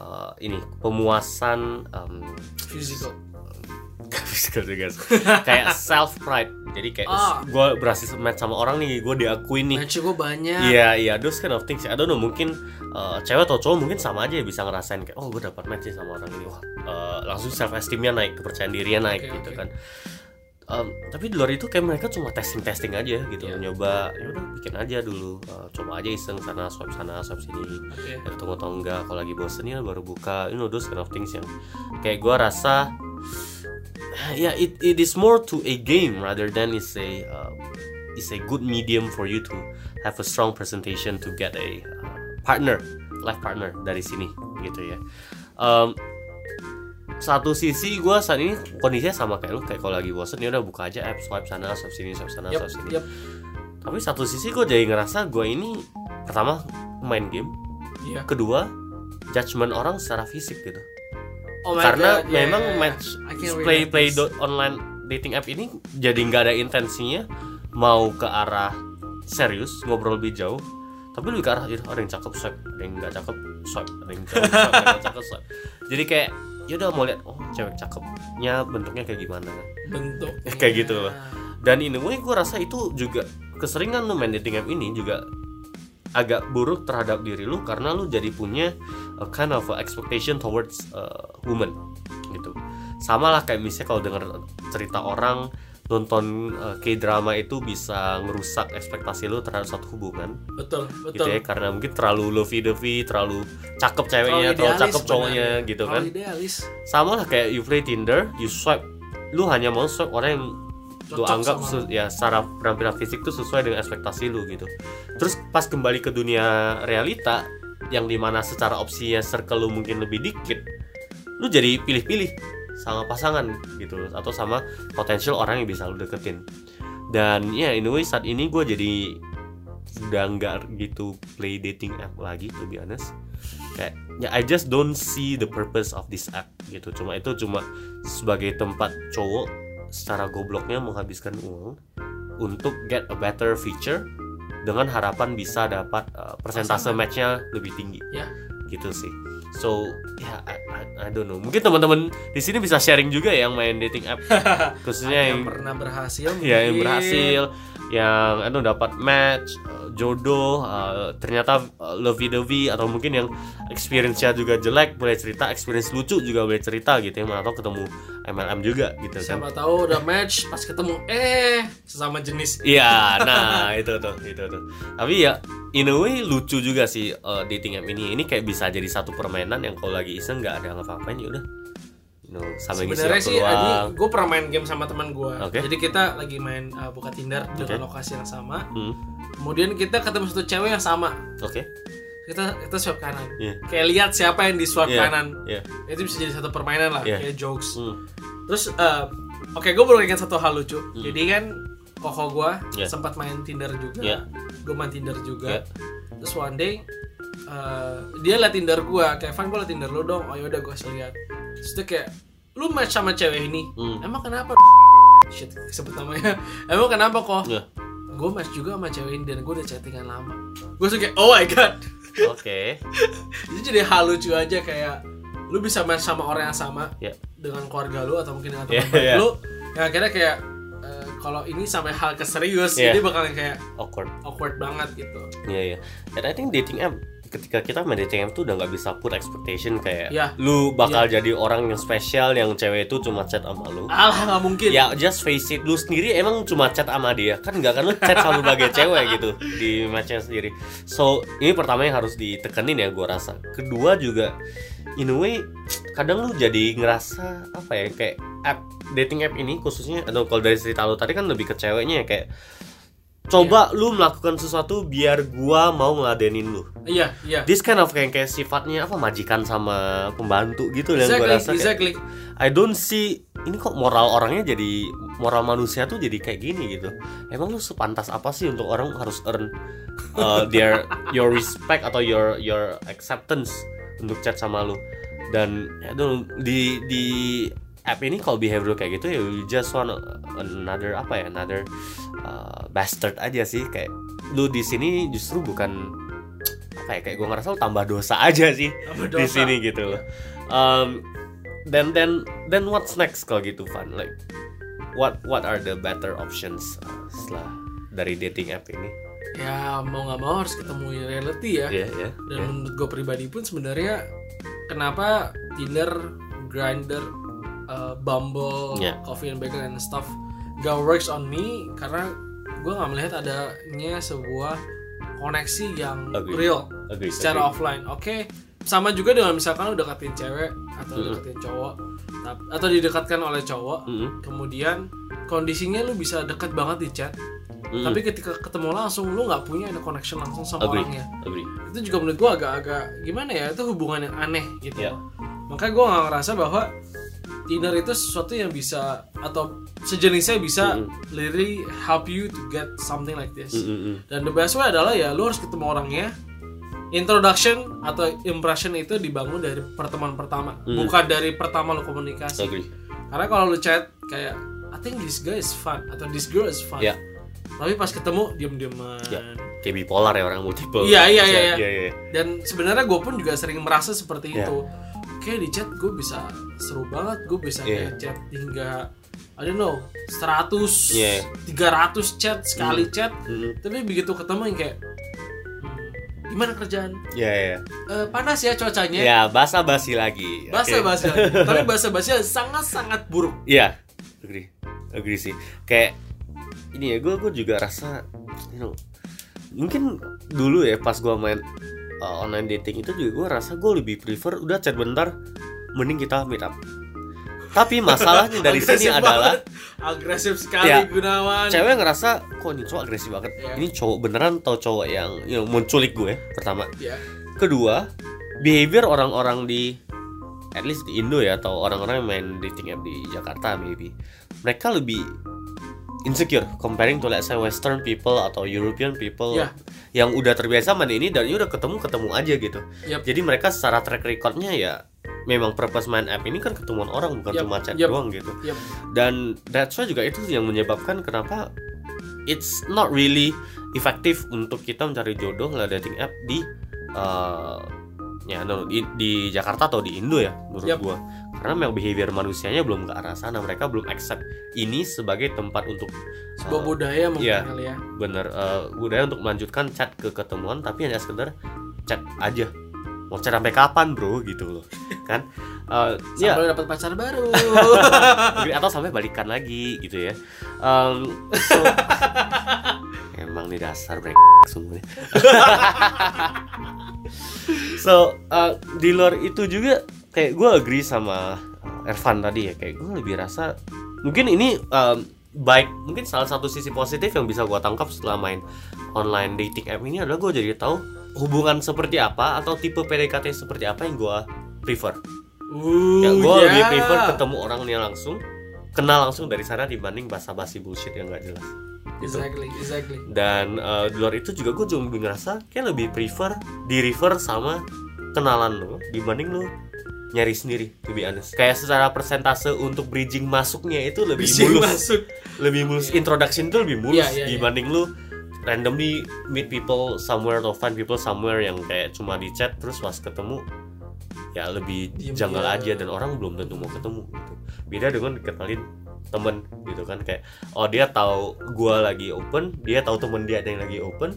Speaker 1: uh, ini pemuasan em,
Speaker 2: physical
Speaker 1: Gak juga sih. kayak self pride. Jadi kayak
Speaker 2: Ah.
Speaker 1: gue berhasil match sama orang nih gue diakuin nih.
Speaker 2: Match gue banyak.
Speaker 1: Iya iya those kind of things. I don't know mungkin uh, cewek atau cowok mungkin sama aja bisa ngerasain kayak oh gue dapat match nih sama orang ini. Wah uh, langsung self esteemnya naik kepercayaan dirinya naik
Speaker 2: Oke,
Speaker 1: gitu kan. Um, tapi di luar itu kayak mereka cuma testing testing aja gitu.
Speaker 2: Iya.
Speaker 1: nyoba ya udah bikin aja dulu. Uh, coba aja iseng sana swipe sana swipe sini.
Speaker 2: Oke.
Speaker 1: ya atau enggak kalau lagi bosen ya baru buka. You know those kind of things yang kayak gua rasa ya it, it is more to a game rather than is a uh, is a good medium for you to have a strong presentation to get a uh, partner life partner dari sini gitu ya Um, satu sisi gua saat ini kondisinya sama kayak lu kayak kalau lagi bosen ya udah buka aja app swipe sana swipe sini swipe sana
Speaker 2: Yap,
Speaker 1: swipe sini
Speaker 2: yap.
Speaker 1: tapi satu sisi gue jadi ngerasa gue ini pertama main game
Speaker 2: Iya.
Speaker 1: kedua judgement orang secara fisik gitu
Speaker 2: Oh
Speaker 1: karena
Speaker 2: God,
Speaker 1: memang
Speaker 2: yeah,
Speaker 1: match play play dot online dating app ini jadi nggak ada intensinya. Mau ke arah serius ngobrol lebih jauh. Tapi lebih ke arah "Ih, ada yang cakep swipe. Ada yang nggak cakep swipe. Ada yang cakep swipe ada yang nggak cakep swipe. Jadi kayak ya udah mau lihat oh cewek cakepnya bentuknya kayak gimana.
Speaker 2: Bentuk
Speaker 1: Kayak gitu. Loh. dan in a way gue rasa itu juga keseringan lu main dating app ini juga agak buruk terhadap diri lu karena lu jadi punya a kind of a expectation towards uh, woman gitu. Sama lah kayak misalnya kalau denger cerita orang nonton uh, K-drama itu bisa ngerusak ekspektasi lu terhadap satu hubungan.
Speaker 2: Betul
Speaker 1: gitu
Speaker 2: betul.
Speaker 1: ya karena mungkin terlalu lovey dovey terlalu cakep ceweknya
Speaker 2: Terlalu
Speaker 1: terlalu cakep cowoknya gitu
Speaker 2: Terlalu
Speaker 1: kan.
Speaker 2: idealis.
Speaker 1: Sama lah kayak you play Tinder you swipe lu hanya mau swipe orang yang lu
Speaker 2: Cocok
Speaker 1: anggap
Speaker 2: sama
Speaker 1: su- ya secara penampilan fisik tuh sesuai dengan ekspektasi lu gitu. Terus pas kembali ke dunia realita yang di mana secara opsinya circle lu mungkin lebih dikit lu jadi pilih-pilih sama pasangan gitu. Loh atau sama potensial orang yang bisa lu deketin. Dan ya in a way saat ini gue jadi udah nggak gitu play dating app lagi to be honest. Kayak ya I just don't see the purpose of this app gitu. Cuma itu cuma sebagai tempat cowok secara gobloknya menghabiskan uang untuk get a better feature dengan harapan bisa dapat uh, persentase matchnya lebih tinggi.
Speaker 2: Ya.
Speaker 1: gitu sih. So ya I, I, I don't know. Mungkin teman-teman di sini bisa sharing juga ya yang main dating app. Khususnya
Speaker 2: yang
Speaker 1: yang
Speaker 2: pernah berhasil
Speaker 1: ya yang berhasil yang anu dapat match uh, jodoh uh, ternyata uh, lovey dovey atau mungkin yang experience-nya juga jelek boleh cerita experience lucu juga boleh cerita gitu ya mana tahu ketemu MLM juga gitu kan
Speaker 2: siapa tahu udah match pas ketemu eh sesama jenis
Speaker 1: Iya, nah itu tuh, itu tuh. Tapi ya, in a way lucu juga sih uh, dating app ini. Ini kayak bisa jadi satu permainan yang kalau lagi iseng nggak ada ngapa-ngapain ya udah, ngisi
Speaker 2: sebenarnya sih
Speaker 1: luang.
Speaker 2: gue pernah main game sama teman gue
Speaker 1: Oke.
Speaker 2: jadi kita lagi main uh, buka Tinder
Speaker 1: Oke.
Speaker 2: dengan lokasi yang sama
Speaker 1: Hmm,
Speaker 2: kemudian kita ketemu satu cewek yang sama
Speaker 1: Oke,
Speaker 2: kita kita swipe kanan
Speaker 1: Iya.
Speaker 2: kayak lihat siapa yang di swipe
Speaker 1: Iya.
Speaker 2: kanan
Speaker 1: Iya.
Speaker 2: itu bisa jadi satu permainan lah
Speaker 1: Iya.
Speaker 2: kayak jokes
Speaker 1: Hmm,
Speaker 2: terus uh, oke gue baru ingat satu hal lucu jadi kan koko gue
Speaker 1: Iya.
Speaker 2: sempat main Tinder juga
Speaker 1: Iya.
Speaker 2: gue main Tinder juga
Speaker 1: Iya.
Speaker 2: terus one day uh, dia liat Tinder gue kayak Van gue liat Tinder lu dong oh yaudah gue lihat terus dia kayak lu match sama cewek ini
Speaker 1: Hmm.
Speaker 2: emang kenapa shit sebut namanya emang kenapa kok
Speaker 1: Iya.
Speaker 2: gue match juga sama cewek ini dan gue udah chattingan lama gue suka kayak oh my god
Speaker 1: oke,
Speaker 2: itu jadi hal lucu aja kayak lu bisa match sama orang yang sama
Speaker 1: ya,
Speaker 2: dengan keluarga lu atau mungkin dengan
Speaker 1: Iya,
Speaker 2: teman baik
Speaker 1: iya.
Speaker 2: lu yang akhirnya kayak eh, kalau ini sampai hal ke serius
Speaker 1: Iya.
Speaker 2: jadi bakalan kayak
Speaker 1: awkward.
Speaker 2: awkward banget gitu
Speaker 1: Iya, iya. Dan I think dating app ketika kita main app tuh udah nggak bisa put expectation kayak
Speaker 2: Iya.
Speaker 1: lu bakal jadi orang yang spesial yang cewek itu cuma chat sama lu.
Speaker 2: alah nggak mungkin
Speaker 1: Ya just face it, lu sendiri emang cuma chat sama dia kan nggak kan lu chat sama sebagai cewek gitu di matchnya sendiri. So ini pertama yang harus ditekenin ya gua rasa. Kedua juga in a way kadang lu jadi ngerasa apa ya kayak app dating app ini khususnya atau kalau dari cerita lu tadi kan lebih ke ceweknya ya kayak coba lu melakukan sesuatu biar gua mau ngeladenin lu.
Speaker 2: iya iya
Speaker 1: This kind of kayak, kayak sifatnya apa majikan sama pembantu gitu yang gua
Speaker 2: exactly
Speaker 1: rasa kayak,
Speaker 2: exactly
Speaker 1: I don't see ini kok moral orangnya jadi moral manusia tuh jadi kayak gini gitu. Emang lu sepantas apa sih untuk orang harus earn uh, their your respect atau your your acceptance untuk chat sama lu? Dan ya di di app ini kalau behavior kayak gitu ya you just want another apa ya another uh, bastard aja sih kayak lu di sini justru bukan apa ya kayak gue ngerasa lu tambah dosa aja sih
Speaker 2: Tambah
Speaker 1: di
Speaker 2: dosa.
Speaker 1: sini gitu loh. Um, then then then what's next kalau gitu Van? Like what what are the better options uh, setelah dari dating app ini?
Speaker 2: ya mau nggak mau harus ketemu reality ya
Speaker 1: Iya ya.
Speaker 2: dan menurut gue pribadi pun sebenarnya kenapa Tinder, Grinder, uh, Bumble,
Speaker 1: Yeah.
Speaker 2: Coffee and Bagel and stuff gak works on me karena gue nggak melihat adanya sebuah koneksi yang
Speaker 1: Agree.
Speaker 2: real
Speaker 1: Agree,
Speaker 2: secara
Speaker 1: agree.
Speaker 2: offline. Oke, sama juga dengan misalkan lu deketin cewek atau
Speaker 1: Mm-mm.
Speaker 2: deketin cowok atau didekatkan oleh cowok,
Speaker 1: Mm-mm.
Speaker 2: kemudian kondisinya lu bisa deket banget di chat,
Speaker 1: Mm-mm.
Speaker 2: tapi ketika ketemu langsung lu nggak punya ada connection langsung sama
Speaker 1: Agree.
Speaker 2: orangnya.
Speaker 1: Agree.
Speaker 2: Itu juga menurut gua agak-agak gimana ya? Itu hubungan yang aneh gitu.
Speaker 1: Ya.
Speaker 2: Makanya gua nggak ngerasa bahwa Tinder itu sesuatu yang bisa atau sejenisnya bisa
Speaker 1: Mm-mm.
Speaker 2: literally help you to get something like this.
Speaker 1: Mm-mm.
Speaker 2: Dan the best way adalah ya lu harus ketemu orangnya. Introduction atau impression itu dibangun dari pertemuan pertama,
Speaker 1: Mm.
Speaker 2: bukan dari pertama lu komunikasi.
Speaker 1: Agree.
Speaker 2: Karena kalau lu chat kayak I think this guy is fun atau this girl is fun.
Speaker 1: Ya.
Speaker 2: Tapi pas ketemu diem-dieman.
Speaker 1: Ya. Kayak bipolar ya orang multiple.
Speaker 2: Iya, iya, iya, iya.
Speaker 1: Iya, iya.
Speaker 2: Dan sebenarnya gue pun juga sering merasa seperti
Speaker 1: Ya.
Speaker 2: itu. Kayak di chat gue bisa seru banget, gue bisa
Speaker 1: Iya.
Speaker 2: kayak chat hingga I don't know 100,
Speaker 1: Iya.
Speaker 2: 300 chat sekali chat.
Speaker 1: Mm-mm.
Speaker 2: Tapi begitu ketemu yang kayak hmm, gimana kerjaan?
Speaker 1: Iya, iya.
Speaker 2: Eh, panas ya cuacanya.
Speaker 1: Ya, basa-basi lagi. Oke.
Speaker 2: Bahasa bahasa, tapi bahasa bahasa sangat sangat buruk.
Speaker 1: Iya, agree, agree sih. Kayak ini ya, gue gue juga rasa, you know, mungkin dulu ya pas gue main uh, online dating itu juga gue rasa gue lebih prefer udah chat bentar, mending kita meet up. Tapi masalahnya dari sini
Speaker 2: Agresif
Speaker 1: adalah
Speaker 2: banget. agresif sekali
Speaker 1: Ya.
Speaker 2: Gunawan.
Speaker 1: cewek ngerasa kok ini cowok agresif banget.
Speaker 2: Iya.
Speaker 1: Ini cowok beneran atau cowok yang you know, menculik gue pertama.
Speaker 2: Ya.
Speaker 1: Kedua, behavior orang-orang di at least di Indo ya atau orang-orang yang main dating app di Jakarta maybe. Mereka lebih insecure comparing to let's say western people atau European people
Speaker 2: Ya.
Speaker 1: yang udah terbiasa main ini dan udah ketemu-ketemu aja gitu.
Speaker 2: Yap.
Speaker 1: Jadi mereka secara track recordnya ya memang purpose main app ini kan ketemuan orang bukan
Speaker 2: Yap,
Speaker 1: cuma chat
Speaker 2: yap.
Speaker 1: doang gitu.
Speaker 2: Yap.
Speaker 1: Dan that's why juga itu yang menyebabkan kenapa it's not really efektif untuk kita mencari jodoh lewat dating app di uh, ya no, di, di Jakarta atau di Indo ya menurut
Speaker 2: Yap.
Speaker 1: gua. Karena memang behavior manusianya belum ke arah sana. Mereka belum accept ini sebagai tempat untuk
Speaker 2: Sebuah
Speaker 1: uh,
Speaker 2: budaya mungkin kali ya.
Speaker 1: bener uh, budaya untuk melanjutkan chat ke ketemuan tapi hanya sekedar chat aja. Mau chat sampai kapan, Bro? gitu loh. Kan? Uh, ya
Speaker 2: Sampai lu dapat pacar baru.
Speaker 1: atau sampai balikan lagi gitu ya Em, so, emang nih dasar break semuanya so uh, di luar itu juga kayak gue agree sama Ervan tadi ya kayak gue lebih rasa mungkin ini em, baik mungkin salah satu sisi positif yang bisa gue tangkap setelah main online dating app ini adalah gue jadi tahu hubungan seperti apa atau tipe PDKT seperti apa yang gue prefer
Speaker 2: Uh,
Speaker 1: ya gue
Speaker 2: ya.
Speaker 1: lebih prefer ketemu orangnya langsung kenal langsung dari sana dibanding basa-basi bullshit yang gak jelas gitu.
Speaker 2: Exactly, exactly.
Speaker 1: dan eh, di luar itu juga gue juga lebih ngerasa kayak lebih prefer di refer sama kenalan lo dibanding lo nyari sendiri to be honest kayak secara persentase untuk bridging masuknya itu lebih
Speaker 2: Bisa
Speaker 1: mulus
Speaker 2: masuk.
Speaker 1: lebih mulus introduction itu lebih mulus
Speaker 2: Iya, iya, iya.
Speaker 1: dibanding lu randomly meet people somewhere atau find people somewhere yang kayak cuma di chat terus pas ketemu ya lebih
Speaker 2: Diem
Speaker 1: janggal
Speaker 2: dia.
Speaker 1: aja dan orang belum tentu mau ketemu gitu beda dengan dikenalin temen gitu kan kayak oh dia tahu gua lagi open dia tahu temen dia ada yang lagi open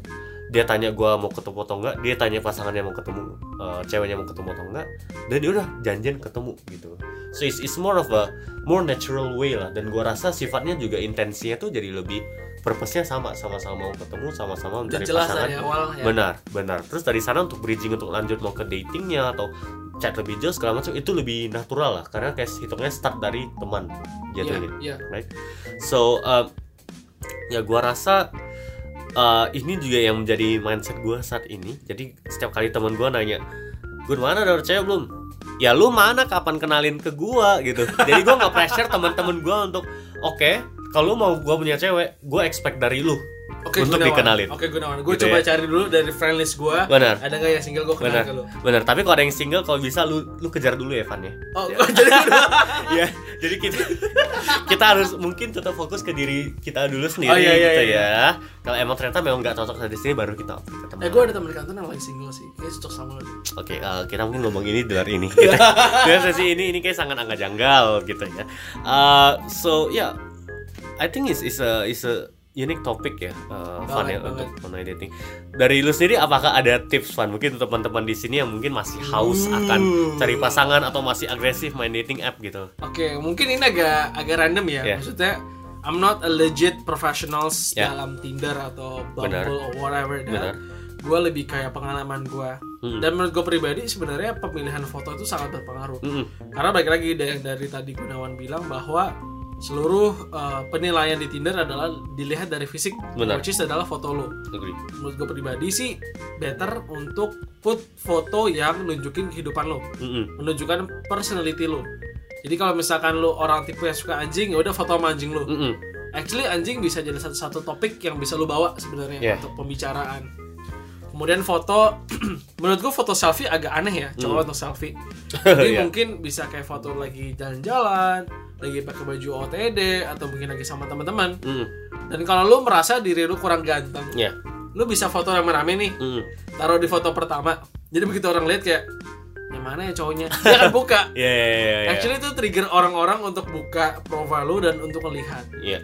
Speaker 1: dia tanya gua mau ketemu atau enggak dia tanya pasangannya mau ketemu eh, ceweknya mau ketemu atau enggak dan dia udah janjian ketemu gitu so it's, it's more of a more natural way lah dan gua rasa sifatnya juga intensinya tuh jadi lebih purpose-nya sama sama-sama mau ketemu sama-sama mencari
Speaker 2: jelas
Speaker 1: pasangan.
Speaker 2: dari awal ya.
Speaker 1: benar benar. Terus dari sana untuk bridging untuk lanjut mau ke datingnya atau chat lebih jauh segala macam itu lebih natural lah. Karena kayak hitungnya start dari teman jatuhnya
Speaker 2: iya.
Speaker 1: so um, ya gua rasa uh, ini juga yang menjadi mindset gua saat ini. Jadi setiap kali teman gua nanya gue mana? Ada cewek belum? Ya lu mana? Kapan kenalin ke gua? Gitu. Jadi gua nggak pressure teman-teman gua untuk oke kalau mau gua punya cewek gua expect dari lu
Speaker 2: Oke,
Speaker 1: untuk
Speaker 2: Gunawan.
Speaker 1: dikenalin.
Speaker 2: Oke, Gunawan. Gue
Speaker 1: Gitu
Speaker 2: coba
Speaker 1: ya.
Speaker 2: cari dulu dari friend list gue.
Speaker 1: Benar.
Speaker 2: Ada nggak yang single gue kenal
Speaker 1: benar
Speaker 2: ke lu?
Speaker 1: benar tapi kalau ada yang single kalau bisa lu lu kejar dulu ya Van ya
Speaker 2: Oh,
Speaker 1: Ya.
Speaker 2: jadi
Speaker 1: ya jadi kita kita harus mungkin tetap fokus ke diri kita dulu sendiri
Speaker 2: Oh, iya, iya,
Speaker 1: gitu
Speaker 2: iya.
Speaker 1: ya kalau emang ternyata memang nggak cocok dari sini baru kita ketemu
Speaker 2: Eh, gue ada teman di kantor yang lagi single sih. Kayaknya cocok sama lu. deh.
Speaker 1: Oke, eh, kita mungkin ngomong ini di luar ini. Kita, sesi ini ini kayak sangat agak janggal gitu ya. Eh, so ya, yeah, I think is is a is a unique topic ya, uh,
Speaker 2: Banget,
Speaker 1: ya
Speaker 2: banget.
Speaker 1: untuk online dating. Dari lu sendiri, apakah ada tips Van? Mungkin untuk teman-teman di sini yang mungkin masih haus
Speaker 2: Uh.
Speaker 1: akan cari pasangan atau masih agresif main dating app gitu.
Speaker 2: Oke, mungkin ini agak agak random ya.
Speaker 1: Iya.
Speaker 2: Maksudnya I'm not a legit professionals
Speaker 1: Ya.
Speaker 2: dalam Tinder atau
Speaker 1: Benar.
Speaker 2: Bumble or whatever
Speaker 1: Benar.
Speaker 2: gue lebih kayak pengalaman gue
Speaker 1: Mm.
Speaker 2: dan menurut gue pribadi sebenarnya pemilihan foto itu sangat berpengaruh
Speaker 1: Mm-mm.
Speaker 2: karena balik lagi dari, dari tadi Gunawan bilang bahwa seluruh uh, penilaian di Tinder adalah dilihat dari fisik
Speaker 1: Benar.
Speaker 2: which is adalah foto lo
Speaker 1: Agree.
Speaker 2: menurut gue pribadi sih better untuk put foto yang nunjukin kehidupan lo
Speaker 1: Mm-mm.
Speaker 2: menunjukkan personality lo jadi kalau misalkan lo orang tipe yang suka anjing ya udah foto sama anjing lo
Speaker 1: Mm-mm.
Speaker 2: actually anjing bisa jadi satu satu topik yang bisa lo bawa sebenarnya
Speaker 1: Yeah.
Speaker 2: untuk pembicaraan kemudian foto menurut gue foto selfie agak aneh ya cowok untuk selfie jadi
Speaker 1: Iya.
Speaker 2: mungkin bisa kayak foto lagi jalan-jalan lagi pakai baju OTD atau mungkin lagi sama teman-teman
Speaker 1: Mm-mm.
Speaker 2: dan kalau lu merasa diri lu kurang ganteng
Speaker 1: Ya.
Speaker 2: lu bisa foto rame-rame nih
Speaker 1: Mm-mm.
Speaker 2: taruh di foto pertama jadi begitu orang lihat kayak yang mana ya cowoknya dia akan buka
Speaker 1: Ya, ya, ya, ya.
Speaker 2: actually itu trigger orang-orang untuk buka profile lu dan untuk melihat
Speaker 1: Iya.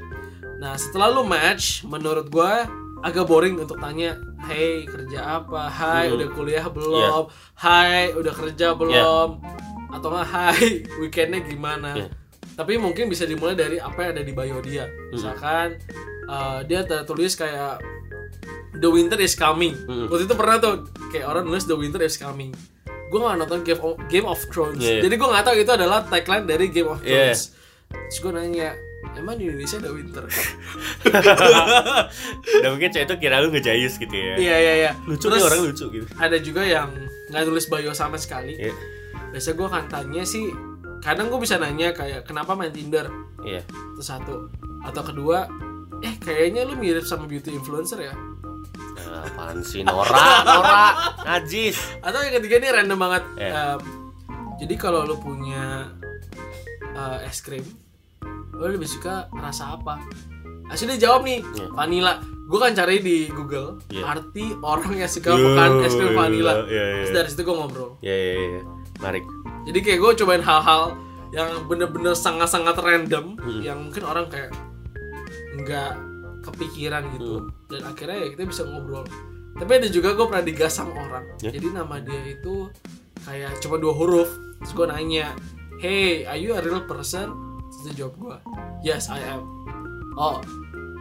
Speaker 2: nah setelah lu match menurut gua agak boring untuk tanya hey kerja apa hai
Speaker 1: Hmm.
Speaker 2: udah kuliah belum hai udah kerja belum atau nggak hai weekendnya gimana
Speaker 1: Iya.
Speaker 2: tapi mungkin bisa dimulai dari apa yang ada di bio dia
Speaker 1: Hmm.
Speaker 2: misalkan uh, dia tertulis kayak the winter is coming
Speaker 1: Hmm.
Speaker 2: waktu itu pernah tuh kayak orang nulis the winter is coming gue nggak nonton Game of, Game of Thrones
Speaker 1: Iya.
Speaker 2: jadi gue nggak tahu itu adalah tagline dari Game of
Speaker 1: Iya.
Speaker 2: Thrones terus gue nanya emang di Indonesia ada winter
Speaker 1: Dan mungkin cewek itu kira lu ngejayus gitu ya.
Speaker 2: iya iya iya
Speaker 1: Lucu
Speaker 2: Terus
Speaker 1: nih orang lucu gitu.
Speaker 2: ada juga yang nggak nulis bio sama sekali
Speaker 1: Iya.
Speaker 2: biasa gue akan tanya sih kadang gue bisa nanya kayak kenapa main Tinder
Speaker 1: Iya.
Speaker 2: itu satu atau kedua eh kayaknya lu mirip sama beauty influencer ya
Speaker 1: Nah, apaan sih Nora, Nora, najis.
Speaker 2: atau yang ketiga ini random banget
Speaker 1: Iya.
Speaker 2: Em, jadi kalau lu punya eh, es krim lu lebih suka rasa apa Asli dia jawab nih
Speaker 1: Iya.
Speaker 2: vanilla gue kan cari di Google
Speaker 1: Iya.
Speaker 2: arti orang yang suka makan es krim vanilla
Speaker 1: Iya, iya,
Speaker 2: terus
Speaker 1: iya.
Speaker 2: dari situ gue ngobrol
Speaker 1: Ya, ya, ya. Menarik.
Speaker 2: jadi kayak gue cobain hal-hal yang bener-bener sangat-sangat random
Speaker 1: Hmm.
Speaker 2: yang mungkin orang kayak nggak kepikiran gitu
Speaker 1: Hmm.
Speaker 2: dan akhirnya ya kita bisa ngobrol tapi ada juga gue pernah digas sama orang
Speaker 1: Ya.
Speaker 2: jadi nama dia itu kayak cuma dua huruf terus gue nanya hey are you a real person terus dia jawab gue yes I am. Oh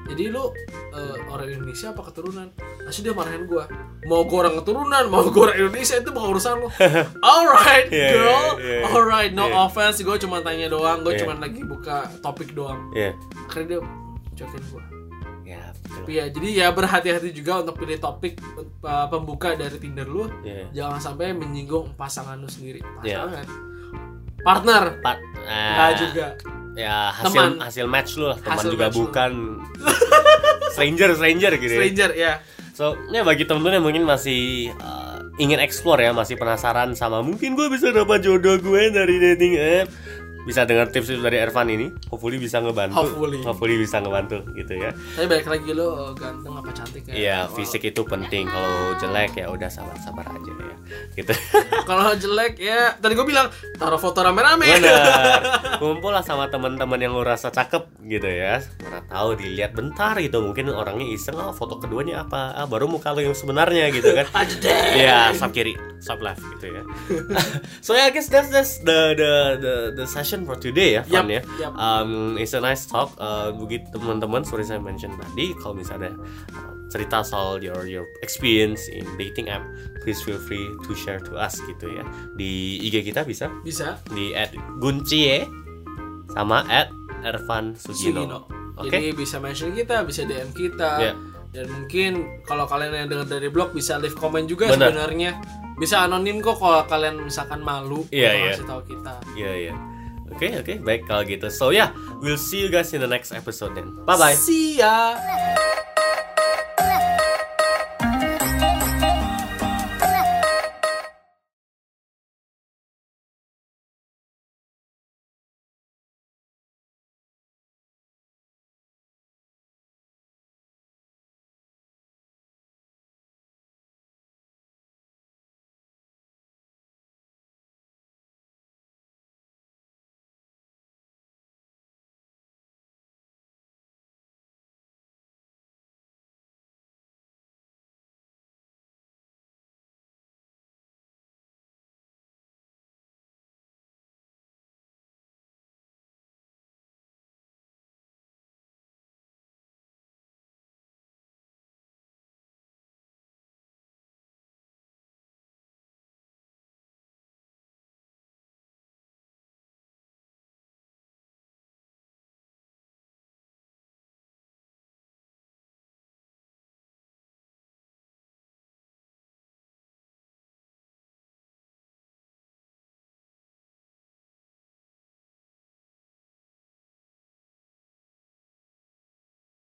Speaker 2: jadi lu eh, orang Indonesia apa keturunan? Asli dia marahin gue mau gue orang keturunan mau gue orang Indonesia itu bukan urusan lo alright
Speaker 1: Yeah,
Speaker 2: girl.
Speaker 1: yeah, yeah.
Speaker 2: alright no
Speaker 1: Yeah.
Speaker 2: offense gue cuma tanya doang gue
Speaker 1: Yeah.
Speaker 2: cuma lagi buka topik doang.
Speaker 1: Iya.
Speaker 2: akhirnya dia cuekin gue
Speaker 1: Ya, betul.
Speaker 2: tapi ya jadi ya berhati-hati juga untuk pilih topik uh, pembuka dari Tinder lu.
Speaker 1: Iya.
Speaker 2: jangan sampai menyinggung pasangan lu sendiri. Pasangan. Partner.
Speaker 1: Pat,
Speaker 2: Nggak
Speaker 1: eh,
Speaker 2: juga
Speaker 1: ya hasil
Speaker 2: Teman.
Speaker 1: hasil match lu lah teman
Speaker 2: Hasil
Speaker 1: juga bukan stranger stranger gitu ya.
Speaker 2: stranger ya
Speaker 1: So, ya bagi temen-temen yang mungkin masih uh, ingin explore ya, masih penasaran sama mungkin gue bisa dapat jodoh gue dari dating app. Bisa dengar tips dari Ervan ini, hopefully bisa ngebantu.
Speaker 2: Hopefully.
Speaker 1: bisa ngebantu gitu ya.
Speaker 2: tapi balik lagi lu uh, ganteng apa cantik ya
Speaker 1: Iya, fisik itu penting. Kalau jelek ya udah sabar-sabar aja ya. Gitu.
Speaker 2: kalau jelek ya tadi gue bilang taruh foto rame-rame
Speaker 1: Benar. Kumpul lah sama teman-teman yang lu rasa cakep gitu ya. Mana tahu dilihat bentar gitu, mungkin orangnya iseng oh foto keduanya apa? Ah, baru muka lu yang sebenarnya gitu kan. Iya, swipe kiri, swipe left gitu ya. so yeah, I guess that's that's the the the, the session for today ya, fun
Speaker 2: Yup,
Speaker 1: ya.
Speaker 2: yup.
Speaker 1: Um, it's a nice talk. Uh, begitu teman-teman, seperti saya mention tadi, kalau misalnya uh, cerita soal your your experience in dating app, please feel free to share to us gitu ya. Di IG kita bisa
Speaker 2: bisa
Speaker 1: di @guncie sama @ervan
Speaker 2: Sugino
Speaker 1: Sugino. Oke.
Speaker 2: jadi bisa mention kita bisa DM kita
Speaker 1: Iya.
Speaker 2: dan mungkin kalau kalian yang dengar dari blog bisa leave comment juga
Speaker 1: Benar.
Speaker 2: sebenarnya bisa anonim kok kalau kalian misalkan malu untuk
Speaker 1: iya.
Speaker 2: ngasih tahu kita
Speaker 1: Iya iya. Oke oke baik kalau gitu. So yeah, we'll see you guys in the next episode then. Bye bye.
Speaker 2: see ya